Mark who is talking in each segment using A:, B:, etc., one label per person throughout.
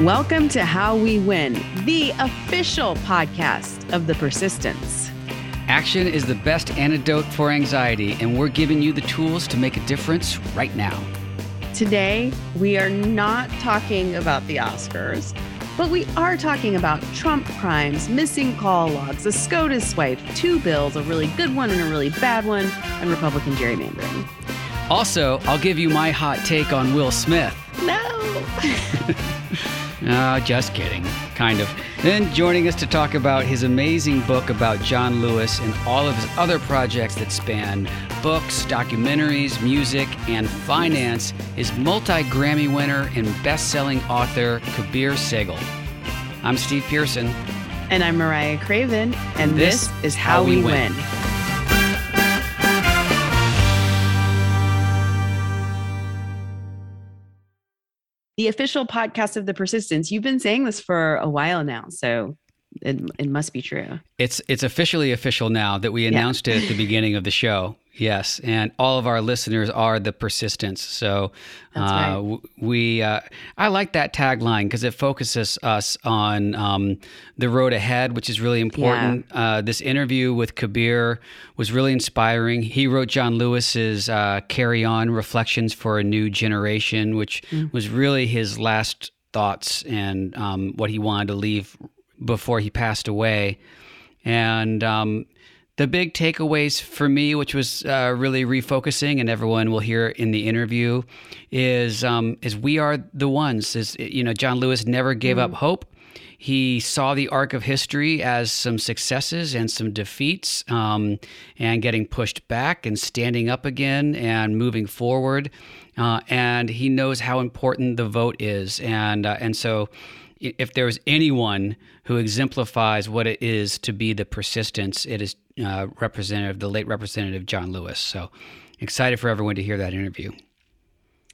A: Welcome to How We Win, the official podcast of The Persistence.
B: Action is the best antidote for anxiety, and we're giving you the tools to make a difference right now.
A: Today, we are not talking about the Oscars, but we are talking about Trump crimes, missing call logs, a SCOTUS wipe, two bills, a really good one and a really bad one, and Republican gerrymandering.
B: Also, I'll give you my hot take on Will Smith.
A: No!
B: No, just kidding. Kind of. Then joining us to talk about his amazing book about John Lewis and all of his other projects that span books, documentaries, music, and finance is multi Grammy winner and best selling author Kabir Sehgal. I'm Steve Pearson.
A: And I'm Mariah Craven, and this, this is How, How We, we win. win. The official podcast of the persistence. You've been saying this for a while now, so it, it must be true.
B: It's it's officially official now that we announced yeah. it at the beginning of the show. Yes, and all of our listeners are the persistence. So uh, right. we, uh, I like that tagline because it focuses us on um, the road ahead, which is really important. Yeah. Uh, this interview with Kabir was really inspiring. He wrote John Lewis's uh, "Carry On: Reflections for a New Generation," which mm. was really his last thoughts and um, what he wanted to leave before he passed away. And um, the big takeaways for me, which was uh, really refocusing, and everyone will hear in the interview, is um, is we are the ones. Is you know, John Lewis never gave mm. up hope. He saw the arc of history as some successes and some defeats, um, and getting pushed back and standing up again and moving forward. Uh, and he knows how important the vote is, and uh, and so if there's anyone who exemplifies what it is to be the persistence, it is uh, Representative, the late Representative John Lewis. So excited for everyone to hear that interview.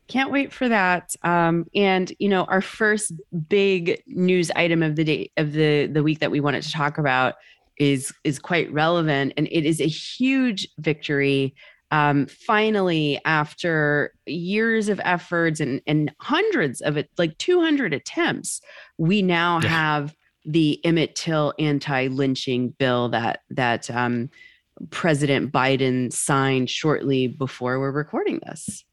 A: Can't wait for that. Um, and you know, our first big news item of the day of the the week that we wanted to talk about is is quite relevant, and it is a huge victory. Um, finally, after years of efforts and and hundreds of it, like 200 attempts, we now yeah. have the Emmett Till anti-lynching bill that that um, President Biden signed shortly before we're recording this.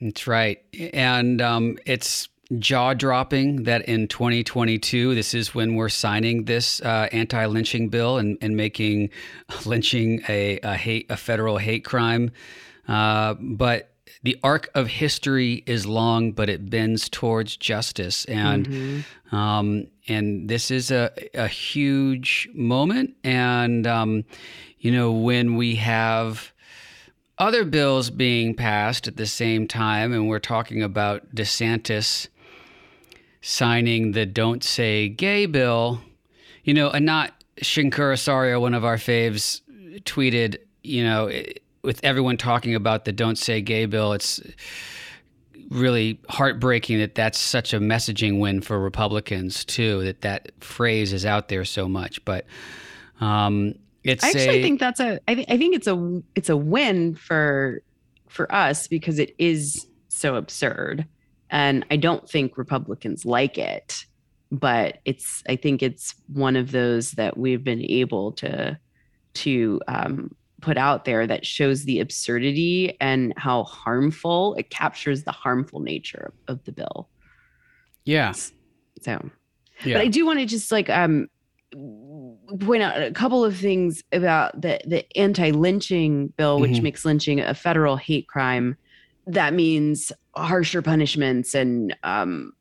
B: That's right, and um, it's jaw dropping that in 2022, this is when we're signing this uh, anti lynching bill and, and making lynching a, a, hate, a federal hate crime. Uh, but the arc of history is long, but it bends towards justice, and mm-hmm. um, and this is a a huge moment. And um, you know, when we have other bills being passed at the same time, and we're talking about DeSantis signing the "Don't Say Gay" bill, you know, and not Shankur Acharya, one of our faves, tweeted, you know. It, with everyone talking about the "Don't Say Gay" bill, it's really heartbreaking that that's such a messaging win for Republicans too. That that phrase is out there so much, but um, it's.
A: I actually
B: a,
A: think that's a. I think I think it's a it's a win for for us because it is so absurd, and I don't think Republicans like it. But it's. I think it's one of those that we've been able to to um, put out there that shows the absurdity and how harmful it captures the harmful nature of the bill.
B: Yeah.
A: So, yeah. but I do want to just like um point out a couple of things about the the anti-lynching bill, which mm-hmm. makes lynching a federal hate crime. That means harsher punishments and um,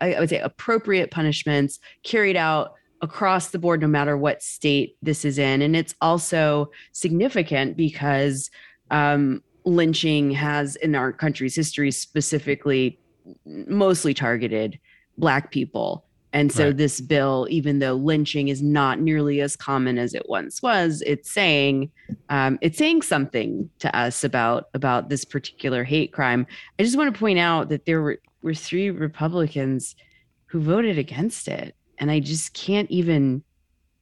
A: I, I would say appropriate punishments carried out across the board, no matter what state this is in. And it's also significant because um, lynching has, in our country's history, specifically mostly targeted Black people. And so, right. this bill, even though lynching is not nearly as common as it once was, it's saying um, it's saying something to us about about this particular hate crime. I just want to point out that there were were three Republicans who voted against it and I just can't even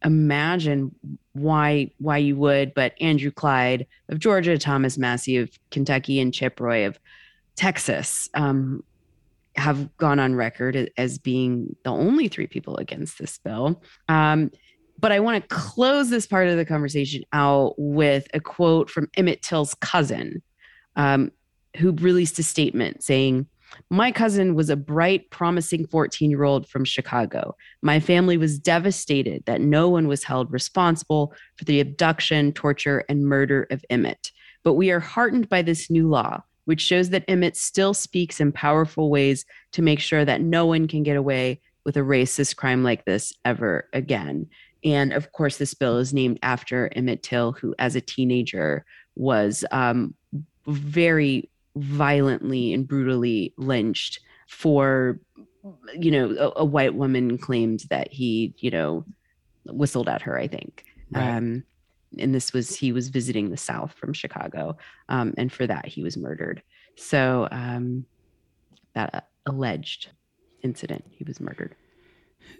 A: imagine why why you would. But Andrew Clyde of Georgia, Thomas Massie of Kentucky, and Chip Roy of Texas. Um, have gone on record as being the only three people against this bill. Um, but I want to close this part of the conversation out with a quote from Emmett Till's cousin, um, who released a statement saying, my cousin was a bright, promising 14 year old from Chicago. My family was devastated that no one was held responsible for the abduction, torture, and murder of Emmett. But we are heartened by this new law, which shows that Emmett still speaks in powerful ways to make sure that no one can get away with a racist crime like this ever again. And of course, this bill is named after Emmett Till, who, as a teenager, was um, very violently and brutally lynched for you know a, a, white woman claimed that he you know whistled at her i think. Right. um and this was he was visiting the south from chicago um and for that he was murdered. So um that alleged incident he was murdered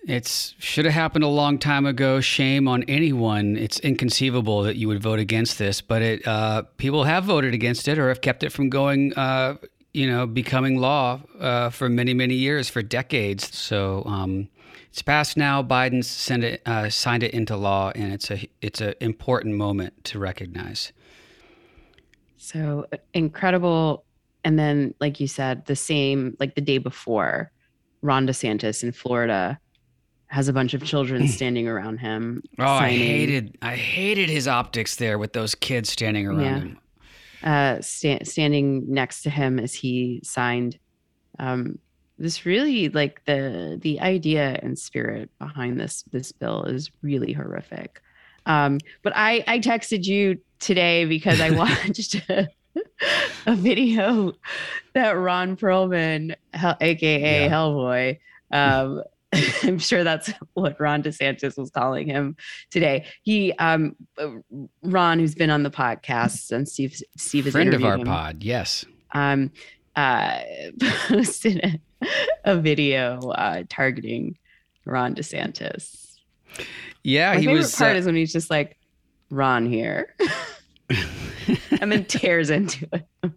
B: it's should have happened a long time ago. Shame on anyone. It's inconceivable that you would vote against this, but it uh, people have voted against it or have kept it from going. Uh, you know, becoming law uh, for many, many years, for decades. So um, it's passed now. Biden sent it, uh, signed it into law, and it's a it's an important moment to recognize.
A: So incredible, and then, like you said, the same like the day before, Ron DeSantis in Florida has a bunch of children standing around him.
B: Oh, signing. I hated I hated his optics there with those kids standing around yeah. him.
A: Uh, sta- standing next to him as he signed. Um, this really like the the idea and spirit behind this this bill is really horrific. Um, but I I texted you today because I watched a, a video that Ron Perlman, aka yeah. Hellboy, um, I'm sure that's what Ron DeSantis was calling him today. He, um, Ron, who's been on the podcast and Steve, Steve is
B: friend of our him, pod, yes.
A: Um, uh, posted a, a video uh, targeting Ron DeSantis.
B: Yeah,
A: My
B: he
A: favorite
B: was.
A: Part uh, is when he's just like, "Ron here," and then tears into it.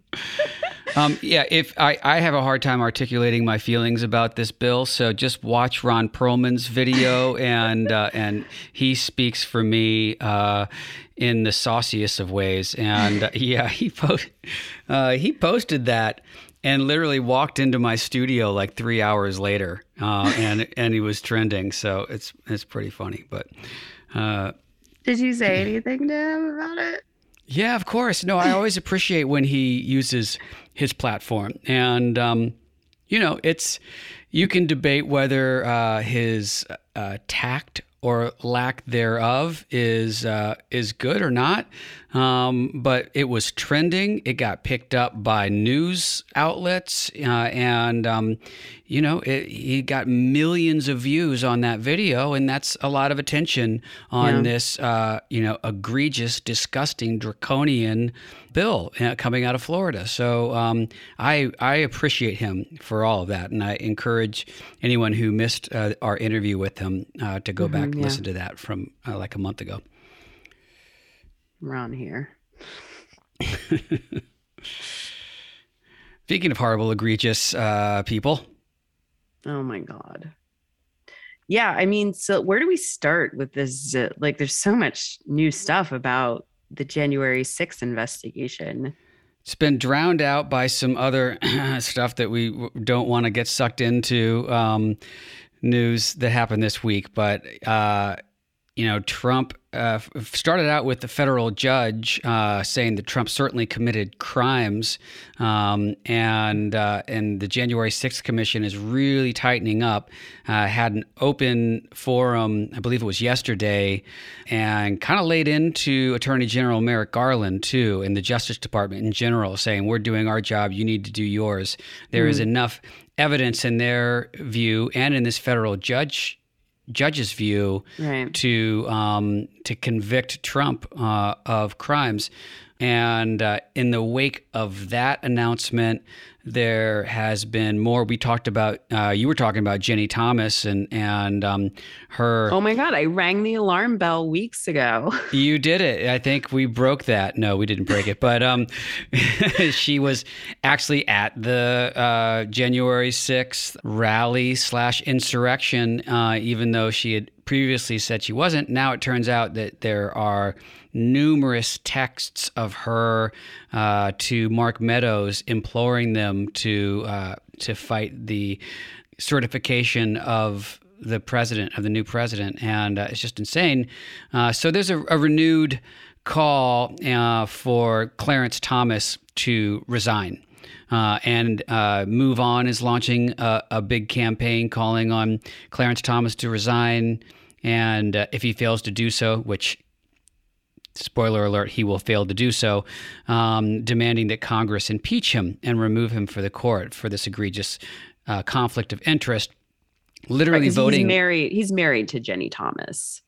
B: Um, yeah, if I, I have a hard time articulating my feelings about this bill, so just watch Ron Perlman's video, and uh, and he speaks for me uh, in the sauciest of ways. And uh, yeah, he po- uh, he posted that and literally walked into my studio like three hours later, uh, and and he was trending. So it's it's pretty funny. But uh,
A: did you say anything to him about it?
B: Yeah, of course. No, I always appreciate when he uses his platform. And, um, you know, it's, you can debate whether uh, his uh, tact or lack thereof is uh, is good or not. Um, but it was trending. It got picked up by news outlets, uh, and um, you know, it, he got millions of views on that video, and that's a lot of attention on yeah. this, uh, you know, egregious, disgusting, draconian bill uh, coming out of Florida. So um, I I appreciate him for all of that, and I encourage anyone who missed uh, our interview with him uh, to go mm-hmm, back and yeah. listen to that from uh, like a month ago.
A: Around here.
B: Speaking of horrible, egregious uh, people.
A: Oh my god. Yeah, I mean, so where do we start with this? Uh, like, there's so much new stuff about the January 6th investigation.
B: It's been drowned out by some other stuff that we don't want to get sucked into. Um, news that happened this week, but uh, you know, Trump uh, started out with the federal judge uh, saying that Trump certainly committed crimes, um, and uh, and the January 6th commission is really tightening up. Uh, had an open forum, I believe it was yesterday, and kind of laid into Attorney General Merrick Garland too, and the Justice Department in general, saying we're doing our job, you need to do yours. There mm. is enough evidence in their view and in this federal judge judge's view right. to um, to convict Trump uh, of crimes. And uh, in the wake of that announcement, there has been more. We talked about uh, you were talking about Ginni Thomas and and um, her.
A: Oh my God! I rang the alarm bell weeks ago.
B: you did it. I think we broke that. No, we didn't break it, but um, she was actually at the uh, January sixth rally slash insurrection, uh, even though she had previously said she wasn't. Now it turns out that there are numerous texts of her uh, to Mark Meadows imploring them to uh, to fight the certification of the president of the new president, and uh, it's just insane. Uh, so there's a, a renewed call uh, for Clarence Thomas to resign. Uh, and uh, Move On is launching a, a, big campaign calling on Clarence Thomas to resign. And uh, if he fails to do so, which spoiler alert, he will fail to do so, um, demanding that Congress impeach him and remove him for the court for this egregious uh, conflict of interest. Literally
A: right,
B: voting.
A: He's married. He's married to Ginni Thomas.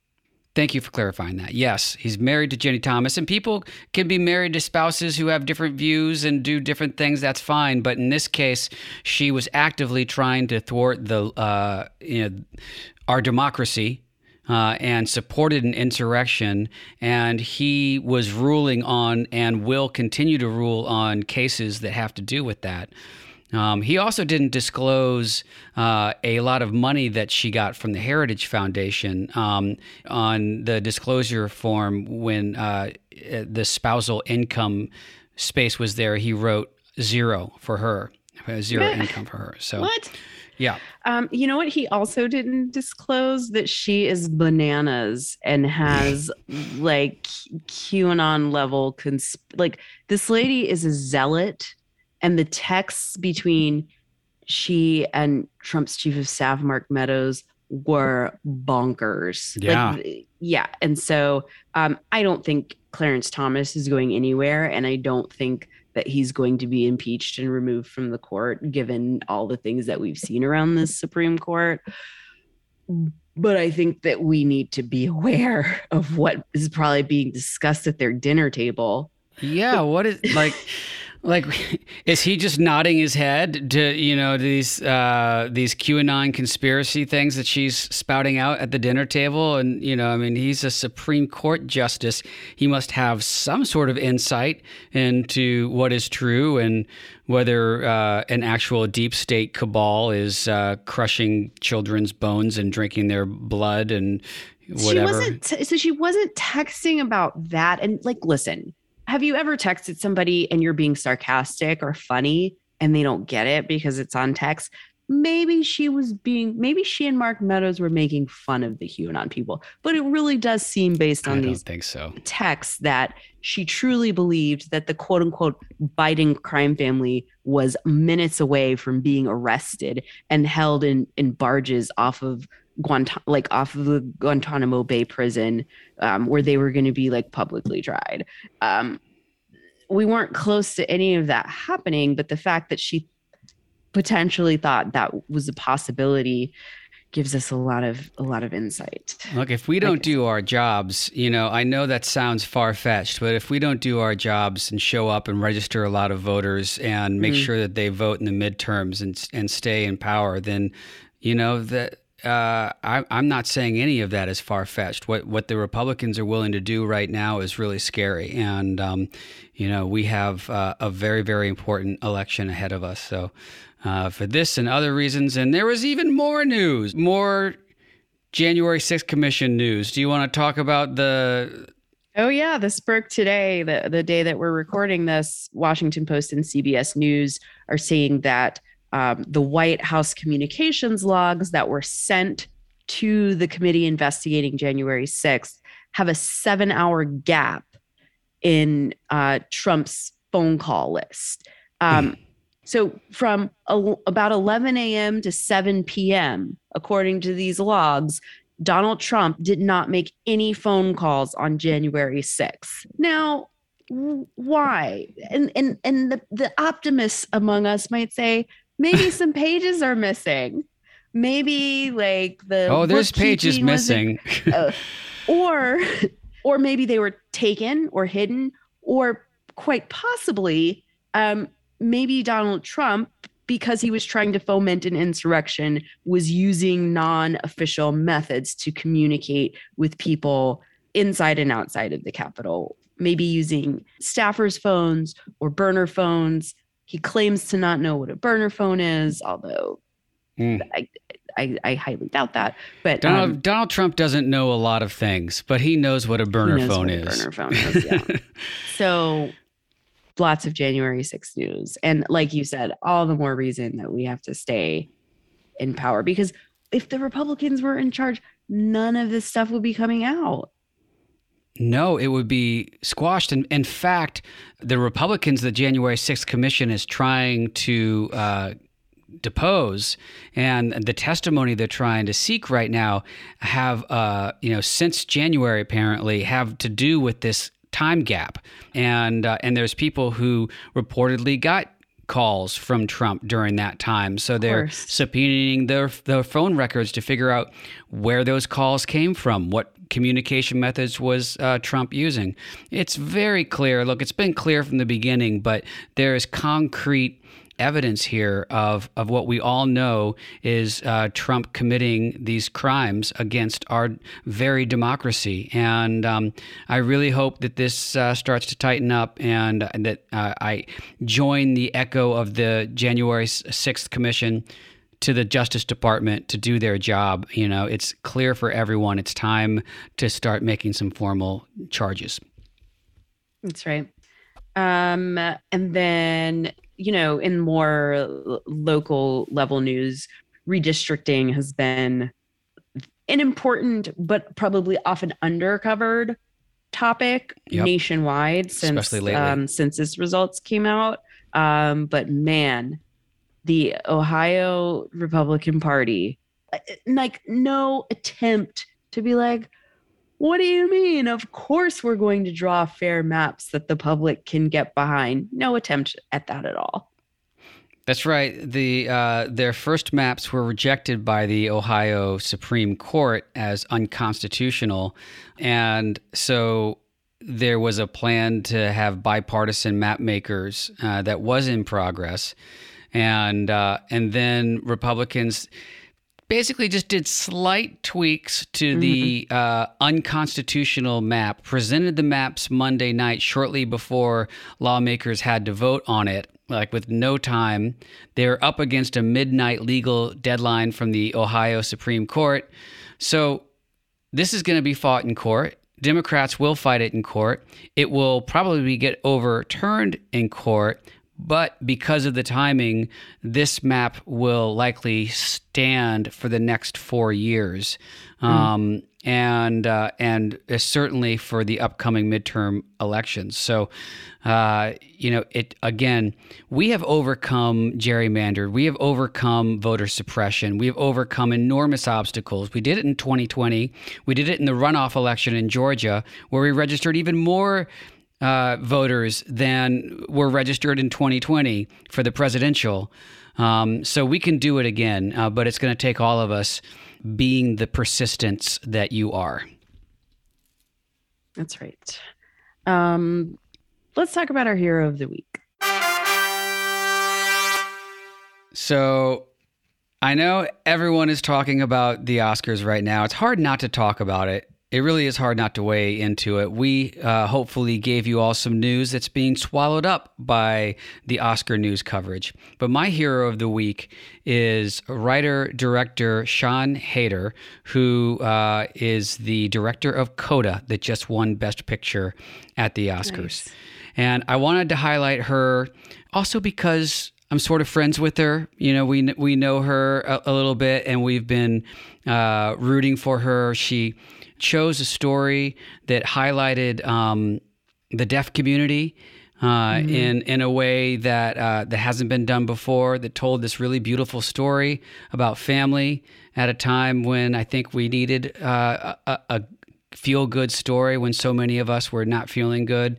B: Thank you for clarifying that. Yes, he's married to Ginni Thomas, and people can be married to spouses who have different views and do different things. That's fine. But in this case, she was actively trying to thwart the, uh, you know, our democracy uh, and supported an insurrection, and he was ruling on and will continue to rule on cases that have to do with that. Um, he also didn't disclose uh, a lot of money that she got from the Heritage Foundation um, on the disclosure form when uh, the spousal income space was there. He wrote zero for her, zero income for her. So
A: what?
B: Yeah.
A: Um, you know what? He also didn't disclose that she is bananas and has like QAnon level consp- like this lady is a zealot, and the texts between she and Trump's chief of staff Mark Meadows were bonkers.
B: Yeah.
A: Like, yeah. And so um, I don't think Clarence Thomas is going anywhere, and I don't think that he's going to be impeached and removed from the court, given all the things that we've seen around this Supreme Court. But I think that we need to be aware of what is probably being discussed at their dinner table.
B: Yeah, what is like like, is he just nodding his head to you know these uh, these QAnon conspiracy things that she's spouting out at the dinner table? And you know, I mean, he's a Supreme Court justice. He must have some sort of insight into what is true and whether uh, an actual deep state cabal is uh, crushing children's bones and drinking their blood and whatever.
A: She wasn't. So she wasn't texting about that. And like, listen have you ever texted somebody and you're being sarcastic or funny and they don't get it because it's on text? Maybe she was being, maybe she and Mark Meadows were making fun of the QAnon people, but it really does seem based on
B: I
A: these
B: think so.
A: texts that she truly believed that the quote unquote Biden crime family was minutes away from being arrested and held in, in barges off of Guant- like off of the Guantanamo Bay prison, um, where they were going to be like publicly tried. Um, we weren't close to any of that happening, but the fact that she potentially thought that was a possibility gives us a lot of a lot of insight.
B: Look, if we don't do our jobs, you know, I know that sounds far fetched, but if we don't do our jobs and show up and register a lot of voters and make mm. sure that they vote in the midterms and and stay in power, then you know that uh, I, am not saying any of that is far fetched. What what the Republicans are willing to do right now is really scary, and um, you know we have uh, a very very important election ahead of us. So uh, for this and other reasons, and there was even more news, more January 6th Commission news. Do you want to talk about the?
A: Oh yeah, this broke today. The the day that we're recording this, Washington Post and CBS News are saying that um, the White House communications logs that were sent to the committee investigating January 6th have a seven hour gap in uh, Trump's phone call list. Um, so from a, about 11 a.m. to 7 p.m., according to these logs, Donald Trump did not make any phone calls on January 6th. Now, why? And and and the, the optimists among us might say, maybe some pages are missing. Maybe like the
B: oh, there's pages missing,
A: uh, or or maybe they were taken or hidden, or quite possibly, um, maybe Donald Trump, because he was trying to foment an insurrection, was using non official methods to communicate with people inside and outside of the Capitol, maybe using staffers' phones or burner phones. He claims to not know what a burner phone is, although mm. I, I, I, highly doubt that. But
B: Donald, um, Donald, Trump doesn't know a lot of things, but he knows what a burner phone is. burner phone is.
A: Yeah. so lots of January 6th news. And like you said, all the more reason that we have to stay in power because if the Republicans were in charge, none of this stuff would be coming out.
B: No, it would be squashed. And in fact, the Republicans, the January 6th Commission is trying to uh, depose, and the testimony they're trying to seek right now have, uh, you know, since January apparently have to do with this time gap, and uh, and there's people who reportedly got calls from Trump during that time. So they're subpoenaing their their phone records to figure out where those calls came from, what communication methods was uh, Trump using. It's very clear. Look, it's been clear from the beginning, but there is concrete evidence here of, of what we all know is uh, Trump committing these crimes against our very democracy. And um, I really hope that this uh, starts to tighten up and, that uh, I join the echo of the January 6th Commission to the Justice Department to do their job. You know, it's clear for everyone. It's time to start making some formal charges.
A: That's right. Um, and then you know, in more local level news, redistricting has been an important but probably often undercovered topic yep. nationwide since um, census results came out. Um, but man, the Ohio Republican Party, uh, like no attempt to be like, what do you mean? Of course, we're going to draw fair maps that the public can get behind. No attempt at that at all.
B: That's right. The uh, their first maps were rejected by the Ohio Supreme Court as unconstitutional, and so there was a plan to have bipartisan map makers uh, that was in progress, and uh, and then Republicans basically just did slight tweaks to mm-hmm. the uh, unconstitutional map, presented the maps Monday night shortly before lawmakers had to vote on it, like with no time. They're up against a midnight legal deadline from the Ohio Supreme Court. So this is going to be fought in court. Democrats will fight it in court. It will probably get overturned in court, but because of the timing, this map will likely stand for the next four years. Mm. Um, and uh, and certainly for the upcoming midterm elections. So, uh, you know, it again, we have overcome gerrymandered, we have overcome voter suppression, we have overcome enormous obstacles. We did it in 2020, we did it in the runoff election in Georgia, where we registered even more uh, voters than were registered in 2020 for the presidential. Um, so we can do it again, uh, but it's going to take all of us being the persistence that you are.
A: That's right. Um, let's talk about our hero of the week.
B: So I know everyone is talking about the Oscars right now. It's hard not to talk about it it really is hard not to weigh into it. We uh, hopefully gave you all some news that's being swallowed up by the Oscar news coverage. But my hero of the week is writer director Siân Heder, who uh, is the director of Coda, that just won Best Picture at the Oscars. Nice. And I wanted to highlight her also because I'm sort of friends with her. You know, we we know her a, a little bit, and we've been uh, rooting for her. She chose a story that highlighted um, the deaf community uh, mm-hmm. in in a way that uh, that hasn't been done before. That told this really beautiful story about family at a time when I think we needed uh, a, a feel good story when so many of us were not feeling good.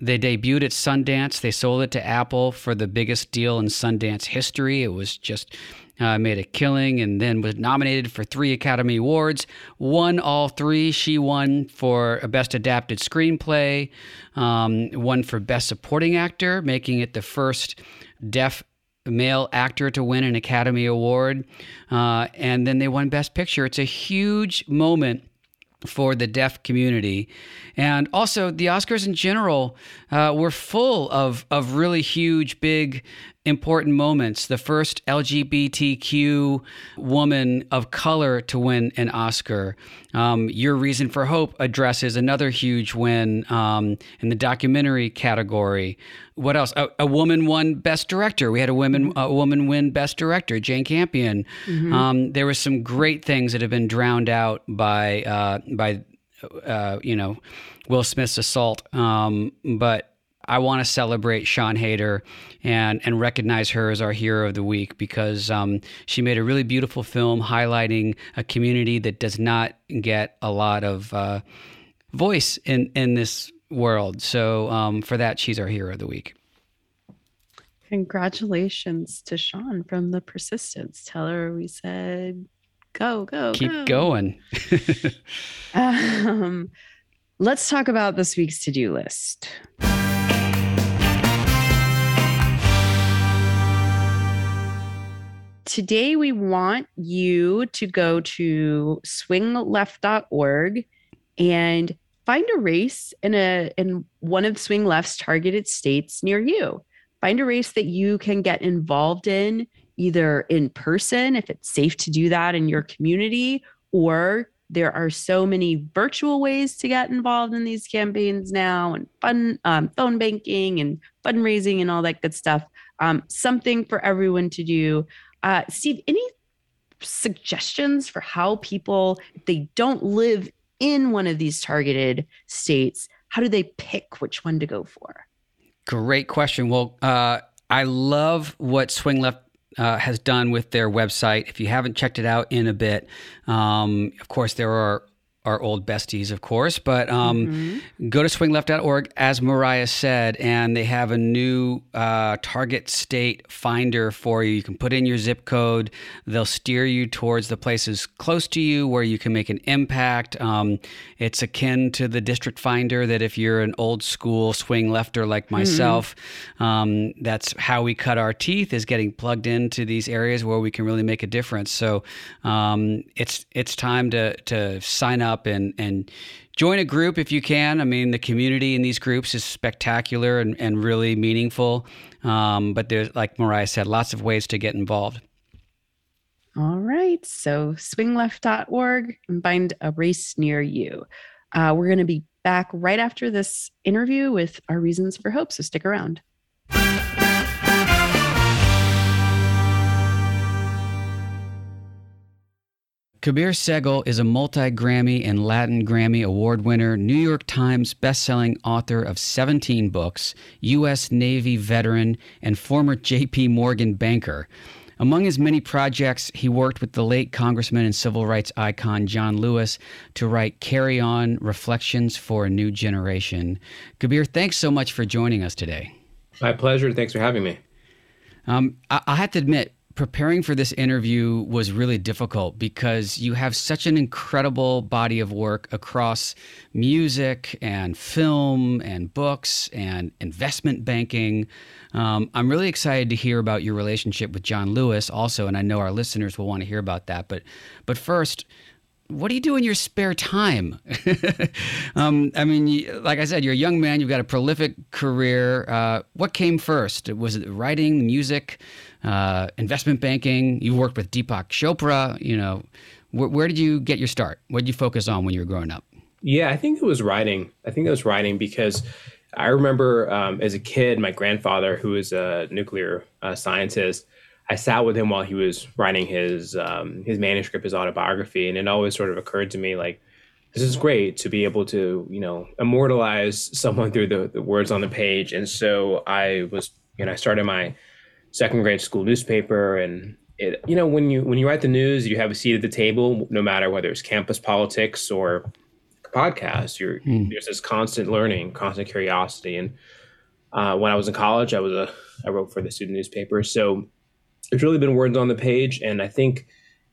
B: They debuted at Sundance. They sold it to Apple for the biggest deal in Sundance history. It was just uh, made a killing, and then was nominated for three Academy Awards. Won all three. She won for Best Adapted Screenplay, um, won for Best Supporting Actor, making it the first deaf male actor to win an Academy Award. Uh, and then they won Best Picture. It's a huge moment for the deaf community. And also, the Oscars in general uh, were full of, of really huge, big important moments. The first LGBTQ woman of color to win an Oscar. Um, Your Reason for Hope addresses another huge win um, in the documentary category. What else? A, a, woman won Best Director. We had a woman a woman win Best Director, Jane Campion. Mm-hmm. Um, there were some great things that have been drowned out by uh, by uh, you know Will Smith's assault. Um, but I want to celebrate Siân Heder and and recognize her as our hero of the week because um, she made a really beautiful film highlighting a community that does not get a lot of uh, voice in in this world. So um, for that, she's our hero of the week.
A: Congratulations to Siân from the Persistence. Tell her we said go go go.
B: keep
A: go.
B: going.
A: um, let's talk about this week's to do list. Today we want you to go to swingleft.org and find a race in a in one of swing left's targeted states near you. Find a race that you can get involved in either in person if it's safe to do that in your community or there are so many virtual ways to get involved in these campaigns now and fun um, phone banking and fundraising and all that good stuff. Um, something for everyone to do uh, Steve, any suggestions for how people, if they don't live in one of these targeted states, how do they pick which one to go for?
B: Great question. Well, uh, I love what Swing Left uh, has done with their website. If you haven't checked it out in a bit, um, of course, there are our old besties, of course. But um, mm-hmm. go to swingleft.org, as Mariah said, and they have a new uh, target state finder for you. You can put in your zip code, they'll steer you towards the places close to you where you can make an impact. Um, it's akin to the district finder that if you're an old school swing lefter like mm-hmm. myself, mm-hmm. um, that's how we cut our teeth is getting plugged into these areas where we can really make a difference. So um, it's it's time to to sign up up and and join a group if you can. I mean, the community in these groups is spectacular and, and really meaningful. Um, but there's, like Mariah said, lots of ways to get involved.
A: All right. So swingleft.org and find a race near you. Uh, we're going to be back right after this interview with our reasons for hope. So stick around.
B: Kabir Sehgal is a multi Grammy and Latin Grammy Award winner, New York Times bestselling author of 17 books, U.S. Navy veteran, and former J.P. Morgan banker. Among his many projects, he worked with the late Congressman and civil rights icon John Lewis to write Carry On Reflections for a New Generation. Kabir, thanks so much for joining us today.
C: My pleasure. Thanks for having me.
B: Um, I, I have to admit, preparing for this interview was really difficult because you have such an incredible body of work across music and film and books and investment banking. Um, I'm really excited to hear about your relationship with John Lewis also, and I know our listeners will want to hear about that. But, but first, what do you do in your spare time? um, I mean, like I said, you're a young man. You've got a prolific career. Uh, what came first? Was it writing, music? uh, investment banking. You worked with Deepak Chopra. You know, wh- where did you get your start? What did you focus on when you were growing up?
C: Yeah, I think it was writing. I think it was writing because I remember um, as a kid, my grandfather, who was a nuclear uh, scientist, I sat with him while he was writing his um, his manuscript, his autobiography, and it always sort of occurred to me like, this is great to be able to you know immortalize someone through the, the words on the page. And so I was, you know, I started my second grade school newspaper and it, you know when you when you write the news you have a seat at the table no matter whether it's campus politics or podcast you're mm. there's this constant learning constant curiosity and uh, when i was in college i was a i wrote for the student newspaper so it's really been words on the page. And I think,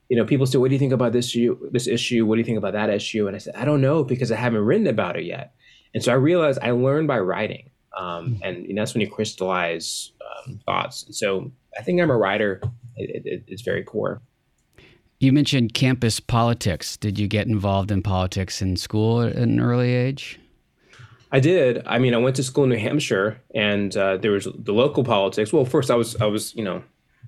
C: you know, people say, "What do you think about this issue? This issue? What do you think about that issue?" And I said, "I don't know because I haven't written about it yet." And so I realized I learned by writing, um, hmm. and, and, that's when you crystallize um, thoughts. And so I think I'm a writer. It, it, it's very core.
B: You mentioned campus politics. Did you get involved in politics in school at an early age?
C: I did. I mean, I went to school in New Hampshire, and uh, there was the local politics. Well, first I was, I was, you know,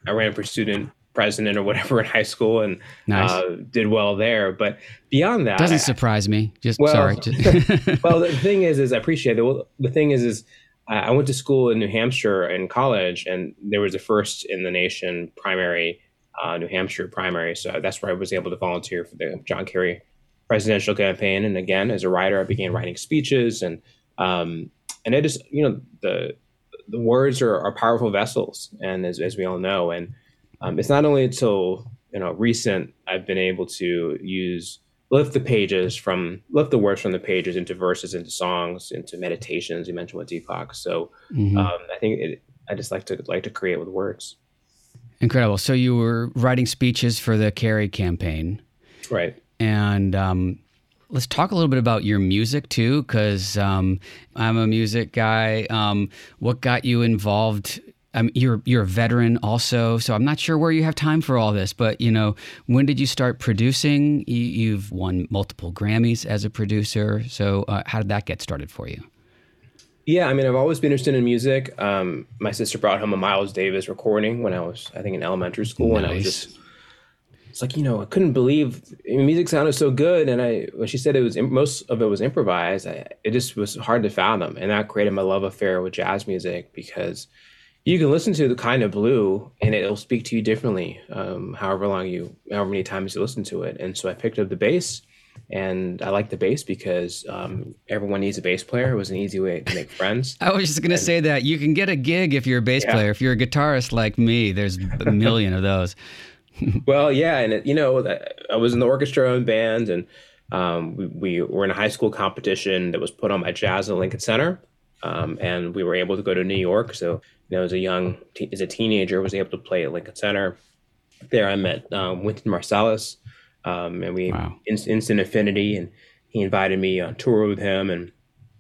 C: I ran for student president or whatever in high school, and nice. uh, did well there. But beyond that,
B: doesn't I, surprise me. Just well, sorry.
C: well, the thing is, is I appreciate it. Well, the thing is, is I went to school in New Hampshire in college, and there was the first in the nation primary, uh, New Hampshire primary. So that's where I was able to volunteer for the John Kerry presidential campaign. And again, as a writer, I began writing speeches, and um, and I just you know the the words are, are powerful vessels, and as, as we all know, and um, it's not only until you know recent I've been able to use lift the pages from lift the words from the pages into verses, into songs, into meditations. You mentioned with Deepak, so mm-hmm. um, I think it, I just like to like to create with words.
B: Incredible. So you were writing speeches for the Kerry campaign,
C: right?
B: And um, let's talk a little bit about your music too, because um, I'm a music guy. Um, what got you involved you're you're a veteran also, so I'm not sure where you have time for all this. But you know, when did you start producing? You, have won multiple Grammys as a producer. So uh, how did that get started for you?
C: Yeah, I mean, I've always been interested in music. Um, my sister brought home a Miles Davis recording when I was, I think, in elementary school, nice. and I was just, it's like you know, I couldn't believe music sounded so good, and I when she said it was most of it was improvised, I, it just was hard to fathom, and that created my love affair with jazz music because you can listen to the kind of blue and it'll speak to you differently um, however long you however many times you listen to it and so i picked up the bass and i like the bass because um, everyone needs a bass player it was an easy way to make friends.
B: I was just going to say that you can get a gig if you're a bass yeah. player. If you're a guitarist like me there's a million of those
C: well yeah and it, you know i was in the orchestra and band and um, we, we, were in a high school competition that was put on by jazz at lincoln center um, and we were able to go to new york so you know, as a young, as a teenager, was able to play at Lincoln Center. There, I met um, Wynton Marsalis, um, and we wow. instant affinity, and he invited me on tour with him. And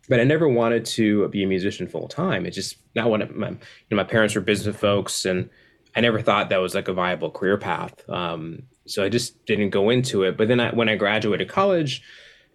C: but I never wanted to be a musician full time. It's just not what my, you know, my parents were business folks, and I never thought that was like a viable career path. Um, so I just didn't go into it. But then I, when I graduated college,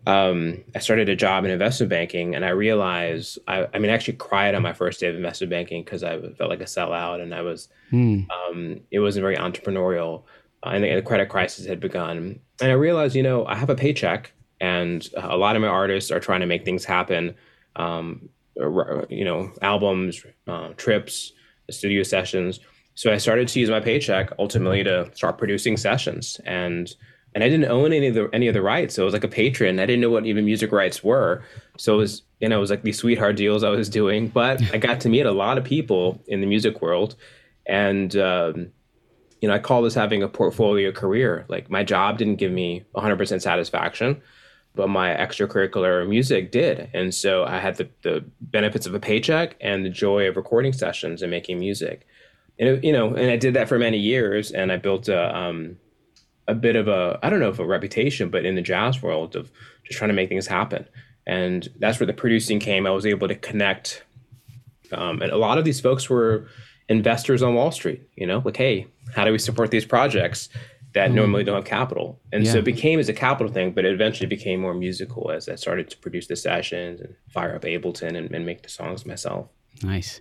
C: um, I started a job in investment banking, and I realized I, I mean, I actually cried on my first day of investment banking because I felt like a sellout, and I was, hmm. um, it wasn't very entrepreneurial, uh, and the, the credit crisis had begun, and I realized, you know, I have a paycheck, and a lot of my artists are trying to make things happen, um, you know, albums, uh, trips, studio sessions. So I started to use my paycheck ultimately to start producing sessions, and and I didn't own any of the any of the rights. So it was like a patron. I didn't know what even music rights were. So it was you know it was like these sweetheart deals I was doing. But I got to meet a lot of people in the music world, and um, you know I call this having a portfolio career. Like my job didn't give me 100% satisfaction, but my extracurricular music did, and so I had the, the benefits of a paycheck and the joy of recording sessions and making music. And it, you know, and I did that for many years, and I built a um, a bit of a I don't know if a reputation, but in the jazz world of just trying to make things happen. And that's where the producing came. I was able to connect, um, and a lot of these folks were investors on Wall Street. You know, like hey, how do we support these projects that mm. normally don't have capital? And yeah. so it became as a capital thing, but it eventually became more musical as I started to produce the sessions and fire up Ableton and, and make the songs myself.
B: Nice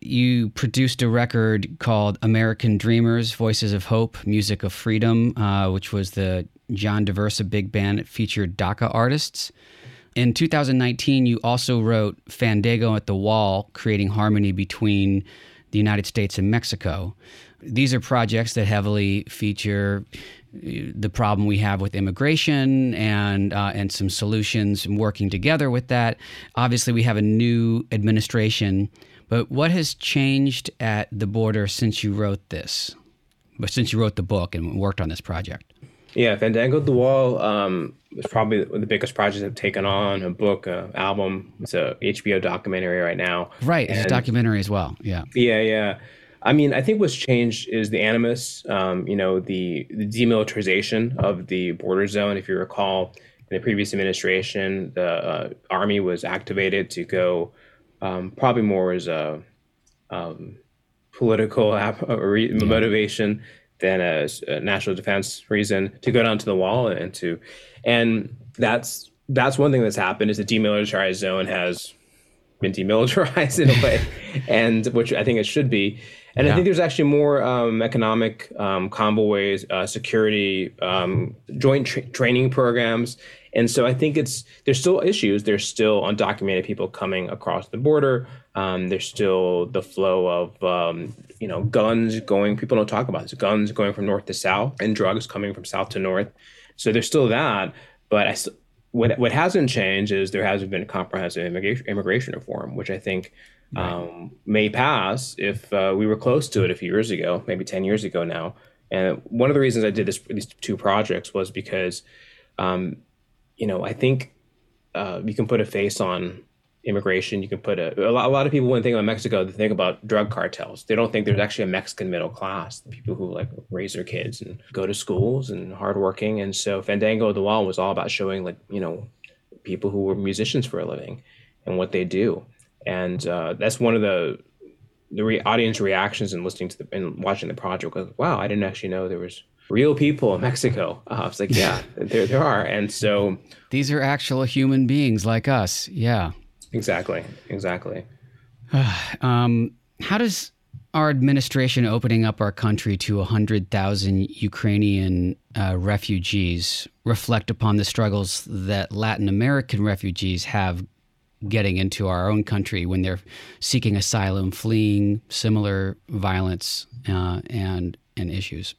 B: you produced a record called American Dreamers Voices of Hope, Music of Freedom, uh, which was the John Daversa Big Band. It featured DACA artists. In 2019, you also wrote Fandango at the Wall, creating harmony between the United States and Mexico. These are projects that heavily feature uh, the problem we have with immigration and uh, and some solutions working together with that. Obviously, we have a new administration but what has changed at the border since you wrote this? But since you wrote the book and worked on this project?
C: Yeah, Fandango the Wall um, is probably the biggest project I've taken on. A book, an album. It's a HBO documentary right now.
B: Right, it's and, a documentary as well. Yeah.
C: Yeah, yeah. I mean, I think what's changed is the animus, um, you know, the, the demilitarization of the border zone. If you recall, in the previous administration, the uh, army was activated to go um, probably more as a um, political re- motivation than a, a, national defense reason to go down to the wall and to, and that's that's one thing that's happened is the demilitarized zone has been demilitarized in a way, and which I think it should be. And yeah. I think there's actually more um, economic um, convoys, uh, security, um, joint tra- training programs, and so I think it's there's still issues. There's still undocumented people coming across the border. Um, there's still the flow of um, you know guns going. People don't talk about this. Guns going from north to south, and drugs coming from south to north. So there's still that. But I, what what hasn't changed is there hasn't been a comprehensive immigration, immigration reform, which I think right. um, may pass if uh, we were close to it a few years ago, maybe ten years ago now. And one of the reasons I did this these two projects was because um, you know, I think uh, you can put a face on immigration. You can put a, a lot, a lot of people when they think about Mexico, they think about drug cartels. They don't think there's actually a Mexican middle class, people who like raise their kids and go to schools and hardworking. And so Fandango the Wall was all about showing like, you know, people who were musicians for a living and what they do. And uh, that's one of the the re- audience reactions and listening to the and watching the project. Was, wow, I didn't actually know there was real people in Mexico. Uh, I was like, yeah, there, there are. And so
B: these are actual human beings like us. Yeah.
C: Exactly. Exactly.
B: um, how does our administration opening up our country to 100,000 Ukrainian uh, refugees reflect upon the struggles that Latin American refugees have getting into our own country when they're seeking asylum, fleeing similar violence uh, and and issues?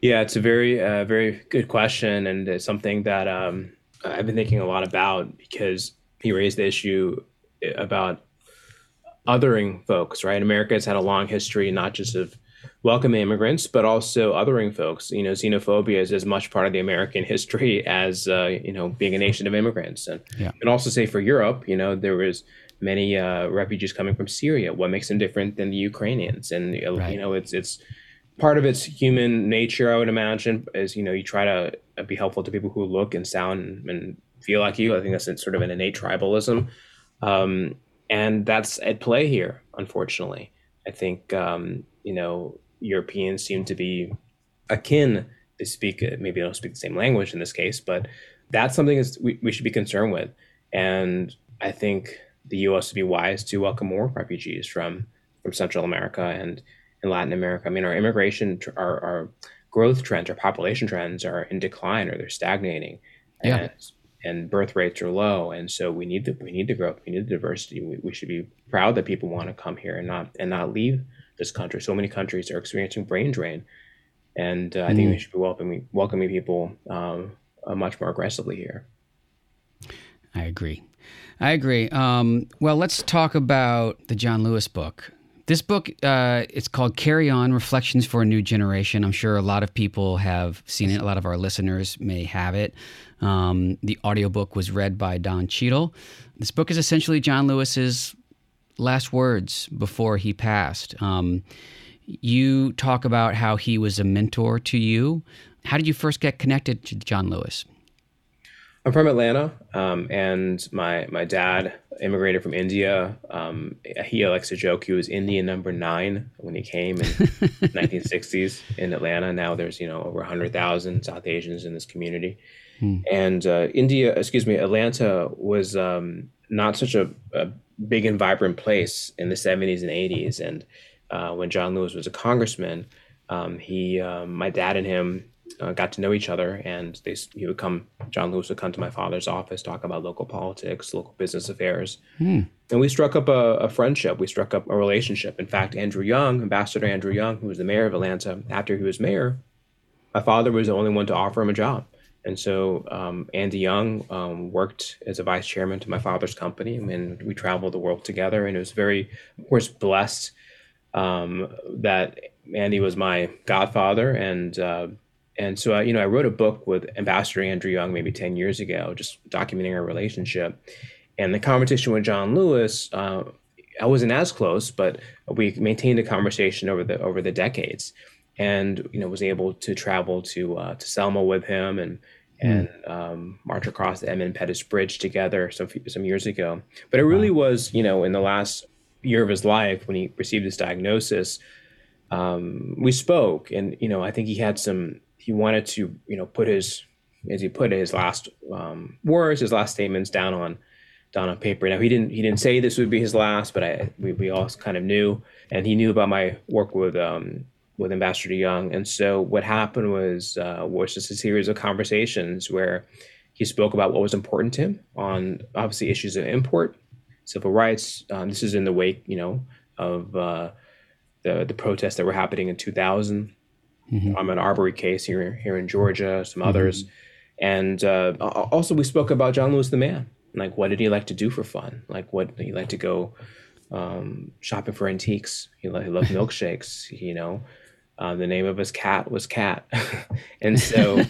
C: Yeah, it's a very, uh, very good question, and it's something that um, I've been thinking a lot about because he raised the issue about othering folks. Right, America has had a long history, not just of welcoming immigrants, but also othering folks. You know, xenophobia is as much part of the American history as uh, you know being a nation of immigrants, and yeah. and also say for Europe, you know, there was many uh, refugees coming from Syria. What makes them different than the Ukrainians? And right. you know, it's it's part of its human nature, I would imagine, is you know you try to uh, be helpful to people who look and sound and feel like you. I think that's sort of an innate tribalism, um, and that's at play here. Unfortunately, I think um, you know Europeans seem to be akin. They speak uh, maybe they don't speak the same language in this case, but that's something we, we should be concerned with. And I think the U.S. would be wise to welcome more refugees from from Central America and in Latin America. I mean, our immigration, our, our growth trends, our population trends are in decline or they're stagnating. Yeah. And, and birth rates are low, and so we need the we need the growth, we need the diversity. We, we should be proud that people want to come here and not and not leave this country. So many countries are experiencing brain drain, and uh, I think we mm. should be welcoming welcoming people um, uh, much more aggressively here.
B: I agree. I agree. Um, well, let's talk about the John Lewis book. This book, uh, it's called Carry On Reflections for a New Generation. I'm sure a lot of people have seen it. A lot of our listeners may have it. Um, the audiobook was read by Don Cheadle. This book is essentially John Lewis's last words before he passed. Um, you talk about how he was a mentor to you. How did you first get connected to John Lewis?
C: I'm from Atlanta, um, and my my dad immigrated from India. Um, he likes to joke he was Indian number nine when he came in 1960s in Atlanta. Now there's you know over 100,000 South Asians in this community, hmm. and uh, India, excuse me, Atlanta was um, not such a, a, big and vibrant place in the 70s and 80s. And uh, when John Lewis was a congressman, um, he, um, my dad and him uh, got to know each other, and they he would come. John Lewis would come to my father's office, talk about local politics, local business affairs, hmm. and we struck up a, a, friendship. We struck up a relationship. In fact, Andrew Young, Ambassador Andrew Young, who was the mayor of Atlanta, after he was mayor, my father was the only one to offer him a job. And so um, Andy Young um, worked as a vice chairman to my father's company, and we traveled the world together. And it was very, of course, blessed um, that Andy was my godfather, and uh, and so, I, you know, I wrote a book with Ambassador Andrew Young maybe 10 years ago, just documenting our relationship. And the conversation with John Lewis, uh, I wasn't as close, but we maintained a conversation over the over the decades, and you know was able to travel to uh, to Selma with him and hmm. and um, march across the Edmund Pettus Bridge together some some years ago. But it really was you know in the last year of his life when he received his diagnosis, um, we spoke, and you know I think he had some he wanted to you know put his as he put it his last um, words his last statements down on down on paper. Now he didn't he didn't say this would be his last, but I we, we all kind of knew, and he knew about my work with um, with Ambassador Young. And so what happened was uh, was just a series of conversations where he spoke about what was important to him on obviously issues of import, civil rights. Um, this is in the wake, you know, of uh, the the protests that were happening in 2000. Mm-hmm. Um, an Arbery case here here in Georgia, some mm-hmm. others, and uh, also we spoke about John Lewis the man like, what did he like to do for fun? Like, what he like to go um, shopping for antiques. He, lo- he loved milkshakes. You know, uh, the name of his cat was Cat, and so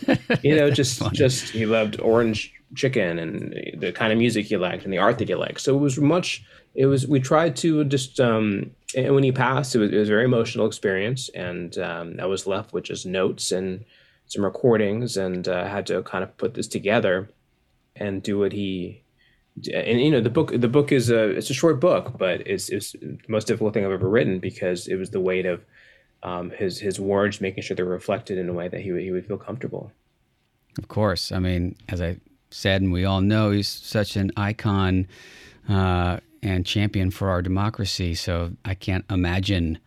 C: you know, just just he loved orange chicken and the kind of music he liked and the art that he liked. So it was much. It was we tried to just. Um, and when he passed, it was, it was a very emotional experience, and um, I was left with just notes and some recordings, and uh, had to kind of put this together and do what he and you know the book the book is a it's a short book but it's it's the most difficult thing I've ever written because it was the weight of um, his his words making sure they're reflected in a way that he would, he would feel comfortable.
B: Of course, I mean as I said and we all know he's such an icon uh, and champion for our democracy. So I can't imagine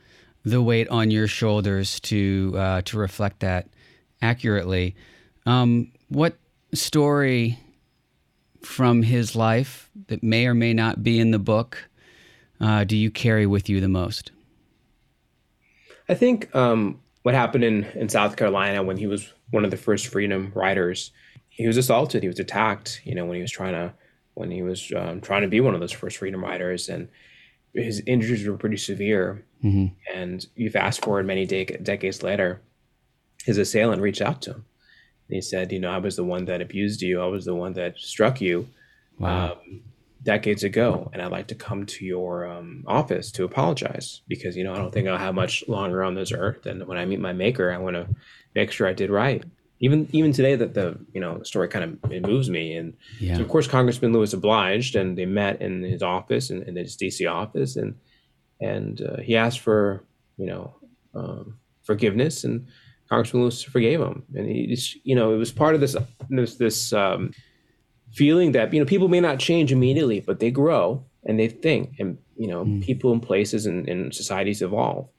B: the weight on your shoulders to uh, to reflect that accurately. Um, what story from his life that may or may not be in the book uh, do you carry with you the most?
C: I think um, what happened in, in South Carolina when he was one of the first freedom riders, he was assaulted, he was attacked, you know, when he was trying to when he was um, trying to be one of those first freedom riders and his injuries were pretty severe. Mm-hmm. And you fast forward many de- decades later, his assailant reached out to him and he said, you know, I was the one that abused you. I was the one that struck you wow. um, decades ago. And I'd like to come to your um, office to apologize because, you know, I don't think I'll have much longer on this earth. And when I meet my maker, I want to make sure I did right. Even even today, that the you know the story kind of it moves me, and yeah. so of course Congressman Lewis obliged, and they met in his office and in, in his DC office, and and uh, he asked for you know um, forgiveness, and Congressman Lewis forgave him, and he, you know, it was part of this this, this um, feeling that you know people may not change immediately, but they grow and they think, and you know, mm. people and places and, and societies evolve,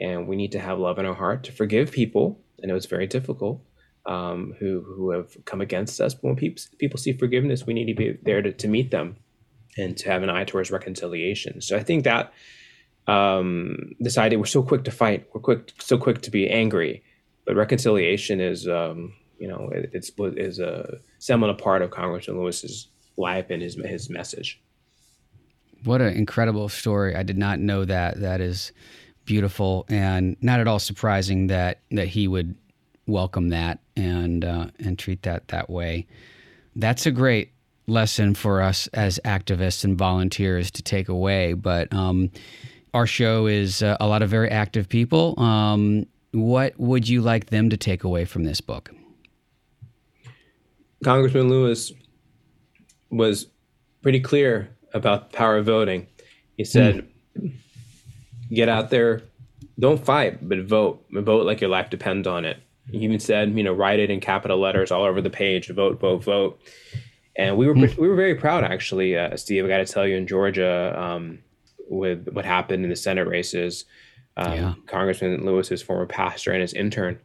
C: and we need to have love in our heart to forgive people. I know it's very difficult um, who who have come against us, but when people people see forgiveness, we need to be there to, to meet them and to have an eye towards reconciliation. So I think that um, this idea we're so quick to fight, we're quick so quick to be angry but reconciliation is, um, you know, it, it's is a seminal part of Congressman Lewis's life and his his message.
B: What an incredible story! I did not know that. That is beautiful and not at all surprising that that he would welcome that and uh, and treat that that way. That's a great lesson for us as activists and volunteers to take away. But um, our show is uh, a lot of very active people. Um, what would you like them to take away from this book?
C: Congressman Lewis was pretty clear about the power of voting. He said, mm. get out there, don't fight, but vote. Vote like your life depends on it. He even said, you know, write it in capital letters all over the page, vote, vote, vote. And we were mm. we were very proud, actually, uh, Steve. I got to tell you, in Georgia, um, with what happened in the Senate races, um, yeah. Congressman Lewis's former pastor and his intern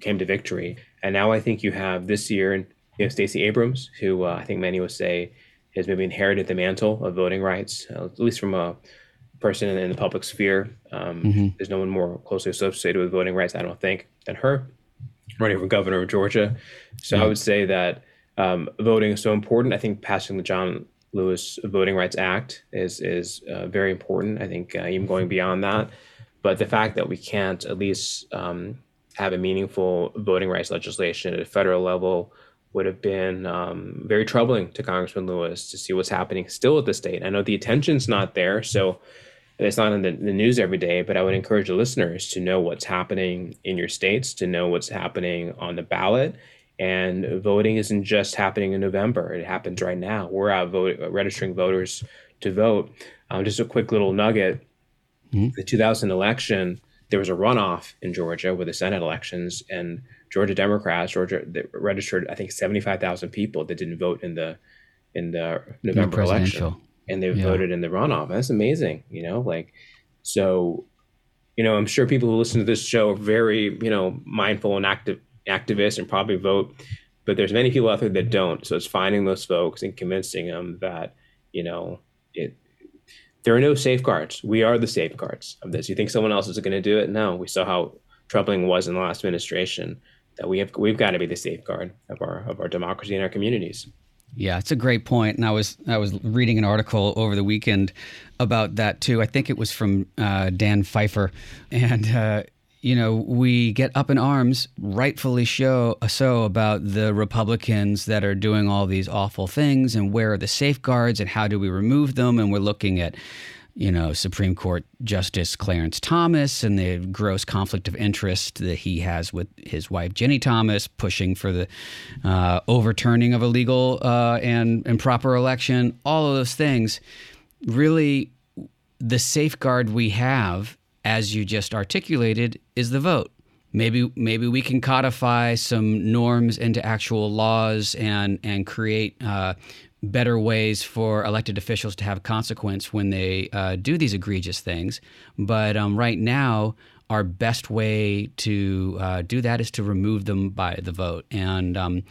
C: came to victory. And now I think you have this year, and you have Stacey Abrams, who uh, I think many would say has maybe inherited the mantle of voting rights, uh, at least from a person in, in the public sphere. Um, mm-hmm. There's no one more closely associated with voting rights, I don't think, than her, running for governor of Georgia. So yeah. I would say that um, voting is so important. I think passing the John Lewis Voting Rights Act is is uh, very important. I think uh, even going beyond that. But the fact that we can't at least um, have a meaningful voting rights legislation at a federal level would have been um, very troubling to Congressman Lewis to see what's happening still at the state. I know the attention's not there, so it's not in the, the news every day, but I would encourage the listeners to know what's happening in your states, to know what's happening on the ballot. And voting isn't just happening in November; it happens right now. We're out vote, registering voters to vote. Um, just a quick little nugget: mm-hmm. the 2000 election, there was a runoff in Georgia with the Senate elections, and Georgia Democrats, Georgia registered, I think, 75,000 people that didn't vote in the in the November election and they yeah. voted in the runoff. That's amazing, you know, like so you know, I'm sure people who listen to this show are very, you know, mindful and active activists and probably vote, but there's many people out there that don't. So it's finding those folks and convincing them that, you know, it there are no safeguards. We are the safeguards of this. You think someone else is going to do it? No. We saw how troubling it was in the last administration. That we have we've got to be the safeguard of our of our democracy and our communities.
B: Yeah, it's a great. And I was I was reading an article over the weekend about that too. I think it was from uh, Dan Pfeiffer, and uh, you know we get up in arms, rightfully show, so about the Republicans that are doing all these awful things, and where are the safeguards, and how do we remove them? And we're looking at you know, Supreme Court Justice Clarence Thomas and the gross conflict of interest that he has with his wife Ginni Thomas, pushing for the uh, overturning of a legal uh, and improper election. All of those things, really, the safeguard we have, as you just articulated, is the vote. Maybe maybe we can codify some norms into actual laws and and create uh, better ways for elected officials to have consequence when they uh, do these egregious things. But um, right now, our best way to uh, do that is to remove them by the vote. And, um,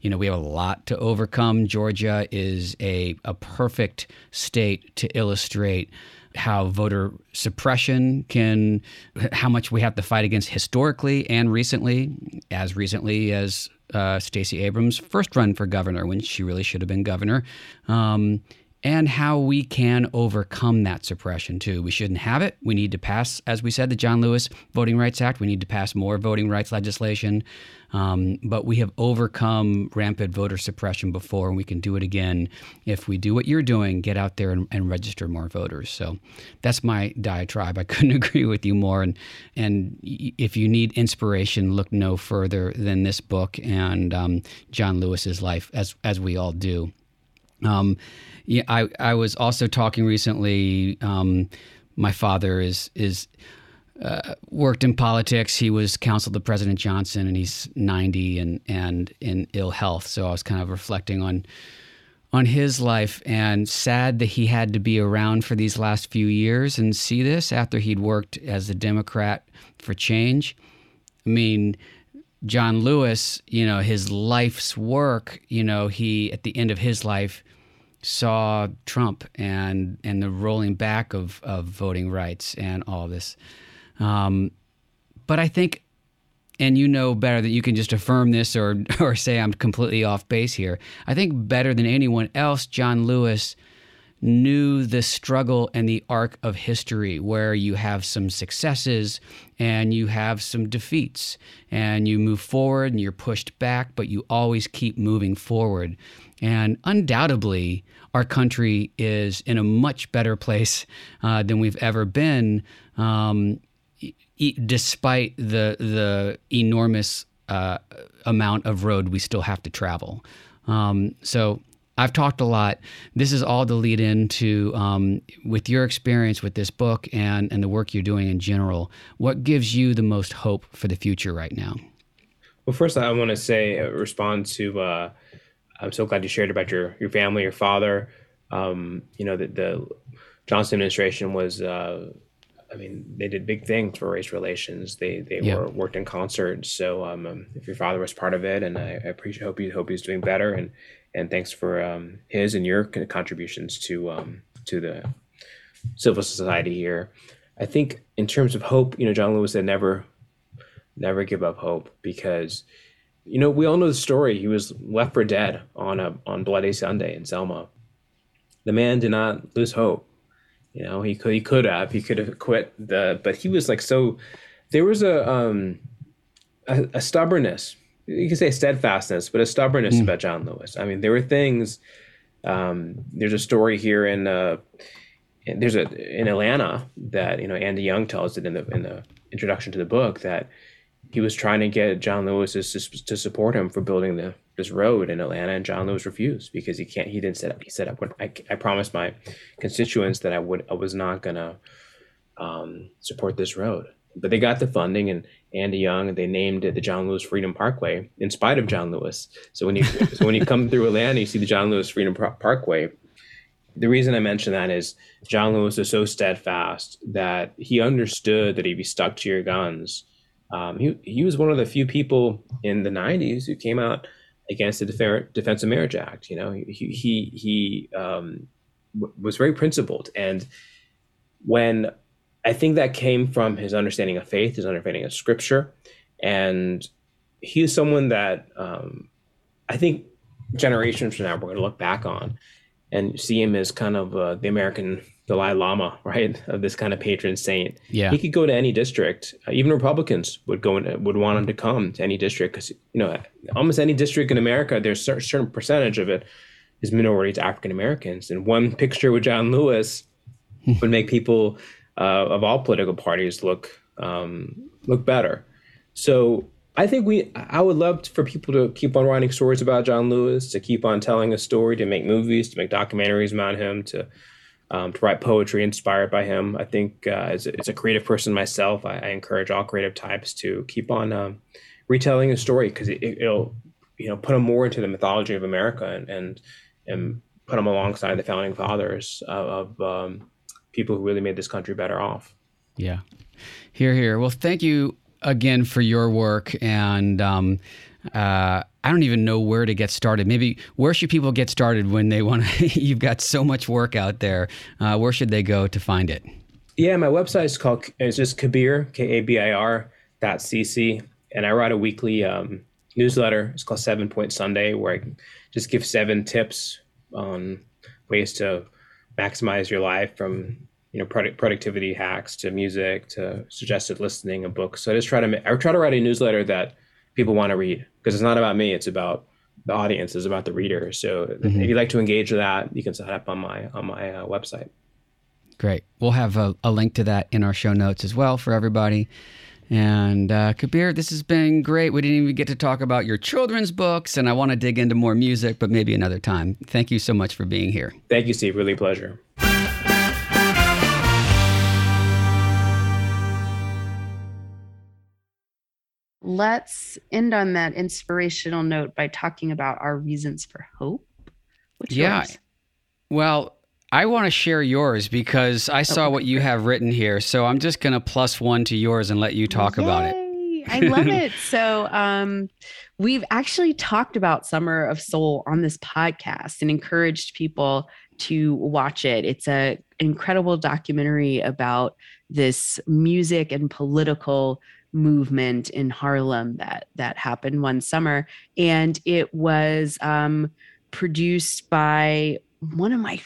B: you know, we have a lot to overcome. Georgia is a, a perfect state to illustrate how voter suppression can, how much we have to fight against historically and recently, as recently as uh, Stacey Abrams' first run for governor when she really should have been governor. Um, and how we can overcome that suppression too. We shouldn't have it. We need to pass, as we said, the John Lewis Voting Rights Act. We need to pass more voting rights legislation. Um, but we have overcome rampant voter suppression before, and we can do it again if we do what you're doing get out there and, and register more voters. So that's my diatribe. I couldn't agree with you more. And, and if you need inspiration, look no further than this book and um, John Lewis's life, as, as we all do. Um, yeah, I, I was also talking recently. Um, my father is is uh, worked in politics. He was counsel to President Johnson, and he's ninety and and in ill health. So I was kind of reflecting on on his life and sad that he had to be around for these last few years and see this after he'd worked as a Democrat for change. I mean, John Lewis, you know, his life's work, you know, he at the end of his life saw Trump and and the rolling back of, of voting rights and all this. Um, but I think, and you know better that you can just affirm this or or say I'm completely off base here. I think better than anyone else, John Lewis knew the struggle and the arc of history where you have some successes and you have some defeats and you move forward and you're pushed back but you always keep moving forward and undoubtedly our country is in a much better place uh, than we've ever been, um, e- despite the the enormous uh, amount of road we still have to travel. Um, so I've talked a lot. This is all the lead into um, with your experience with this book and and the work you're doing in general. What gives you the most hope for the future right now?
C: Well, first I want to say uh, respond to. Uh, I'm so glad you shared about your your family, your father. Um, you know, the, the, Johnson administration was, uh, I mean, they did big things for race relations. They they yeah. were worked in concert. So um, if your father was part of it, and I, I appreciate, hope you hope he's doing better, and and thanks for um, his and your contributions to um, to the civil society here. I think in terms of hope, you know, John Lewis said never never give up hope because you know, we all know the story. He was left for dead on a on Bloody Sunday in Selma. The man did not lose hope. You know, he could he could have he could have quit the, but he was like so. There was a um a, a stubbornness. You can say steadfastness, but a stubbornness mm. about John Lewis. I mean, there were things. Um, there's a story here in uh, there's a in Atlanta that you know Andy Young tells it in the in the introduction to the book that he was trying to get John Lewis to, to support him for building the this road in Atlanta, and John Lewis refused because he can't. He didn't set up. He said, "I, I, I promised my constituents that I would. I was not gonna um, support this road." But they got the funding, and Andy Young, they named it the John Lewis Freedom Parkway in spite of John Lewis. So when you so when you come through Atlanta, you see the John Lewis Freedom Parkway. The reason I mention that is John Lewis is so steadfast that he understood that he'd be stuck to your guns, um, he he was one of the few people in the '90s who came out against the Def- Defense of Marriage Act. You know, he he he um, w- was very principled, and when I think that came from his understanding of faith, his understanding of Scripture, and he is someone that um, I think generations from now we're going to look back on and see him as kind of uh, the American Dalai Lama, right, of this kind of patron saint.
B: Yeah,
C: he could go to any district. Uh, even Republicans would go in, would want him to come to any district because you know almost any district in America, there's a certain percentage of it is minorities, African Americans, and one picture with John Lewis would make people uh, of all political parties look um, look better. So I think we I would love for people to keep on writing stories about John Lewis, to keep on telling a story, to make movies, to make documentaries about him, to um, to write poetry inspired by him. I think uh, as, a, as, a, creative person myself, I, I, encourage all creative types to keep on um, retelling a story because it, will you know put them more into the mythology of America and and, and put them alongside the founding fathers of, of um, people who really made this country better off.
B: Yeah, here, here. Well, thank you again for your work and. Um, uh, I don't even know where to get started. Maybe where should people get started when they want to? you've got so much work out there. Uh, where should they go to find it?
C: Yeah, my website is called it's just Kabir K A B I R dot cc, and I write a weekly um, newsletter. It's called Seven Point Sunday, where I just give seven tips on ways to maximize your life from you know product, productivity hacks to music to suggested listening and books. So I just try to I try to write a newsletter that people want to read because it's not about me it's about the audience it's about the reader. So mm-hmm. if you'd like to engage with that you can sign up on my on my uh, website.
B: Great. We'll have a, a, link to that in our show notes as well for everybody and uh, kabir this has been great we didn't even get to talk about your children's books and i want to dig into more music but maybe another time thank you so much for being here
C: thank you steve really a pleasure
A: let's end on that inspirational note by talking about our reasons for hope.
B: What's yeah. Yours? Well, I want to share yours because I saw what you have written here. So I'm just going to plus one to yours and let you talk Yay. about it.
A: I love it. So, um, we've actually talked about Summer of Soul on this podcast and encouraged people to watch it. It's a incredible documentary about this music and political movement in Harlem that that happened one summer, and it was um, produced by one of my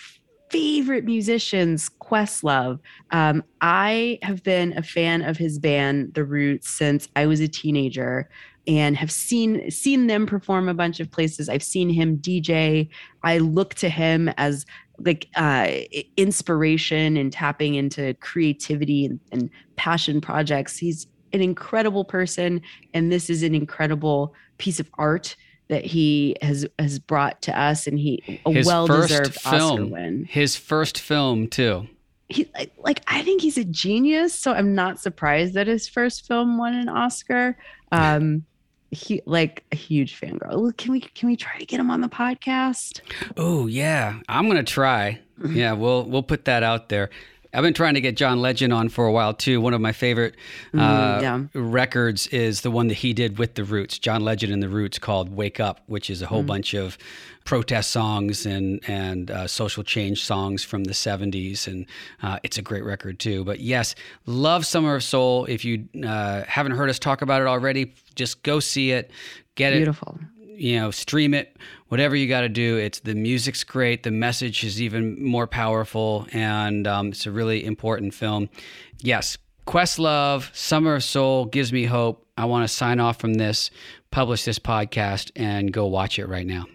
A: favorite musicians, Questlove. Um, I have been a fan of his band, The Roots, since I was a teenager and have seen seen them perform a bunch of places. I've seen him DJ. I look to him as like uh, inspiration and tapping into creativity and, and passion projects. He's an incredible person and this is an incredible piece of art that he has has brought to us and he a well deserved Oscar win.
B: His first film too.
A: He like, like I think he's a genius, so I'm not surprised that his first film won an Oscar. Um he like a huge fan girl. Can we can we try to get him on the podcast?
B: Oh yeah, I'm gonna try. Yeah, we'll we'll put that out there. I've been trying to get John Legend on for a while too. One of my favorite mm, uh, yeah. records is the one that he did with the Roots, John Legend and the Roots, called "Wake Up," which is a whole mm. bunch of protest songs and and uh, social change songs from the '70s, and uh, it's a great record too. But yes, love Summer of Soul. If you uh, haven't heard us talk about it already, just go see it. Get it
A: Beautiful.
B: it you know, stream it, whatever you got to do. It's the music's great, the message is even more powerful, and um, it's a really important film. Yes, Questlove, Summer of Soul gives me hope. I want to sign off from this, publish this podcast, and go watch it right now.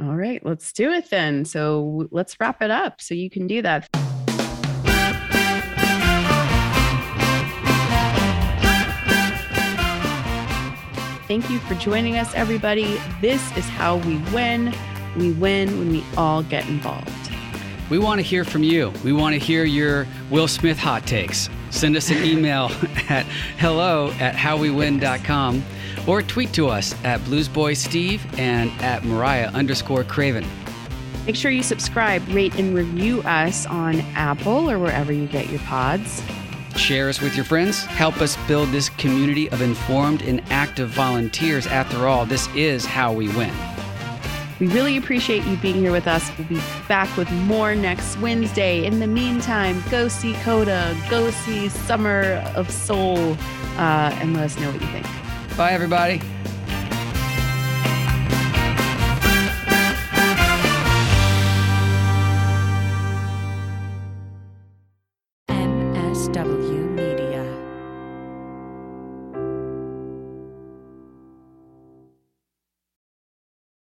A: All right, let's do it then. So let's wrap it up so you can do that. Thank you for joining us, everybody. This is how we win. We win when we all get involved.
B: We want to hear from you. We want to hear your Will Smith hot takes. Send us an email at hello at howwewin.com or tweet to us at bluesboysteve and at mariah underscore craven.
A: Make sure you subscribe, rate, and review us on Apple or wherever you get your pods.
B: Share us with your friends. Help us build this community of informed and active volunteers. After all, this is how we win.
A: We really appreciate you being here with us. We'll be back with more next Wednesday. In the meantime, go see Coda, go see Summer of Soul, uh, and let us know what you think.
B: Bye, everybody.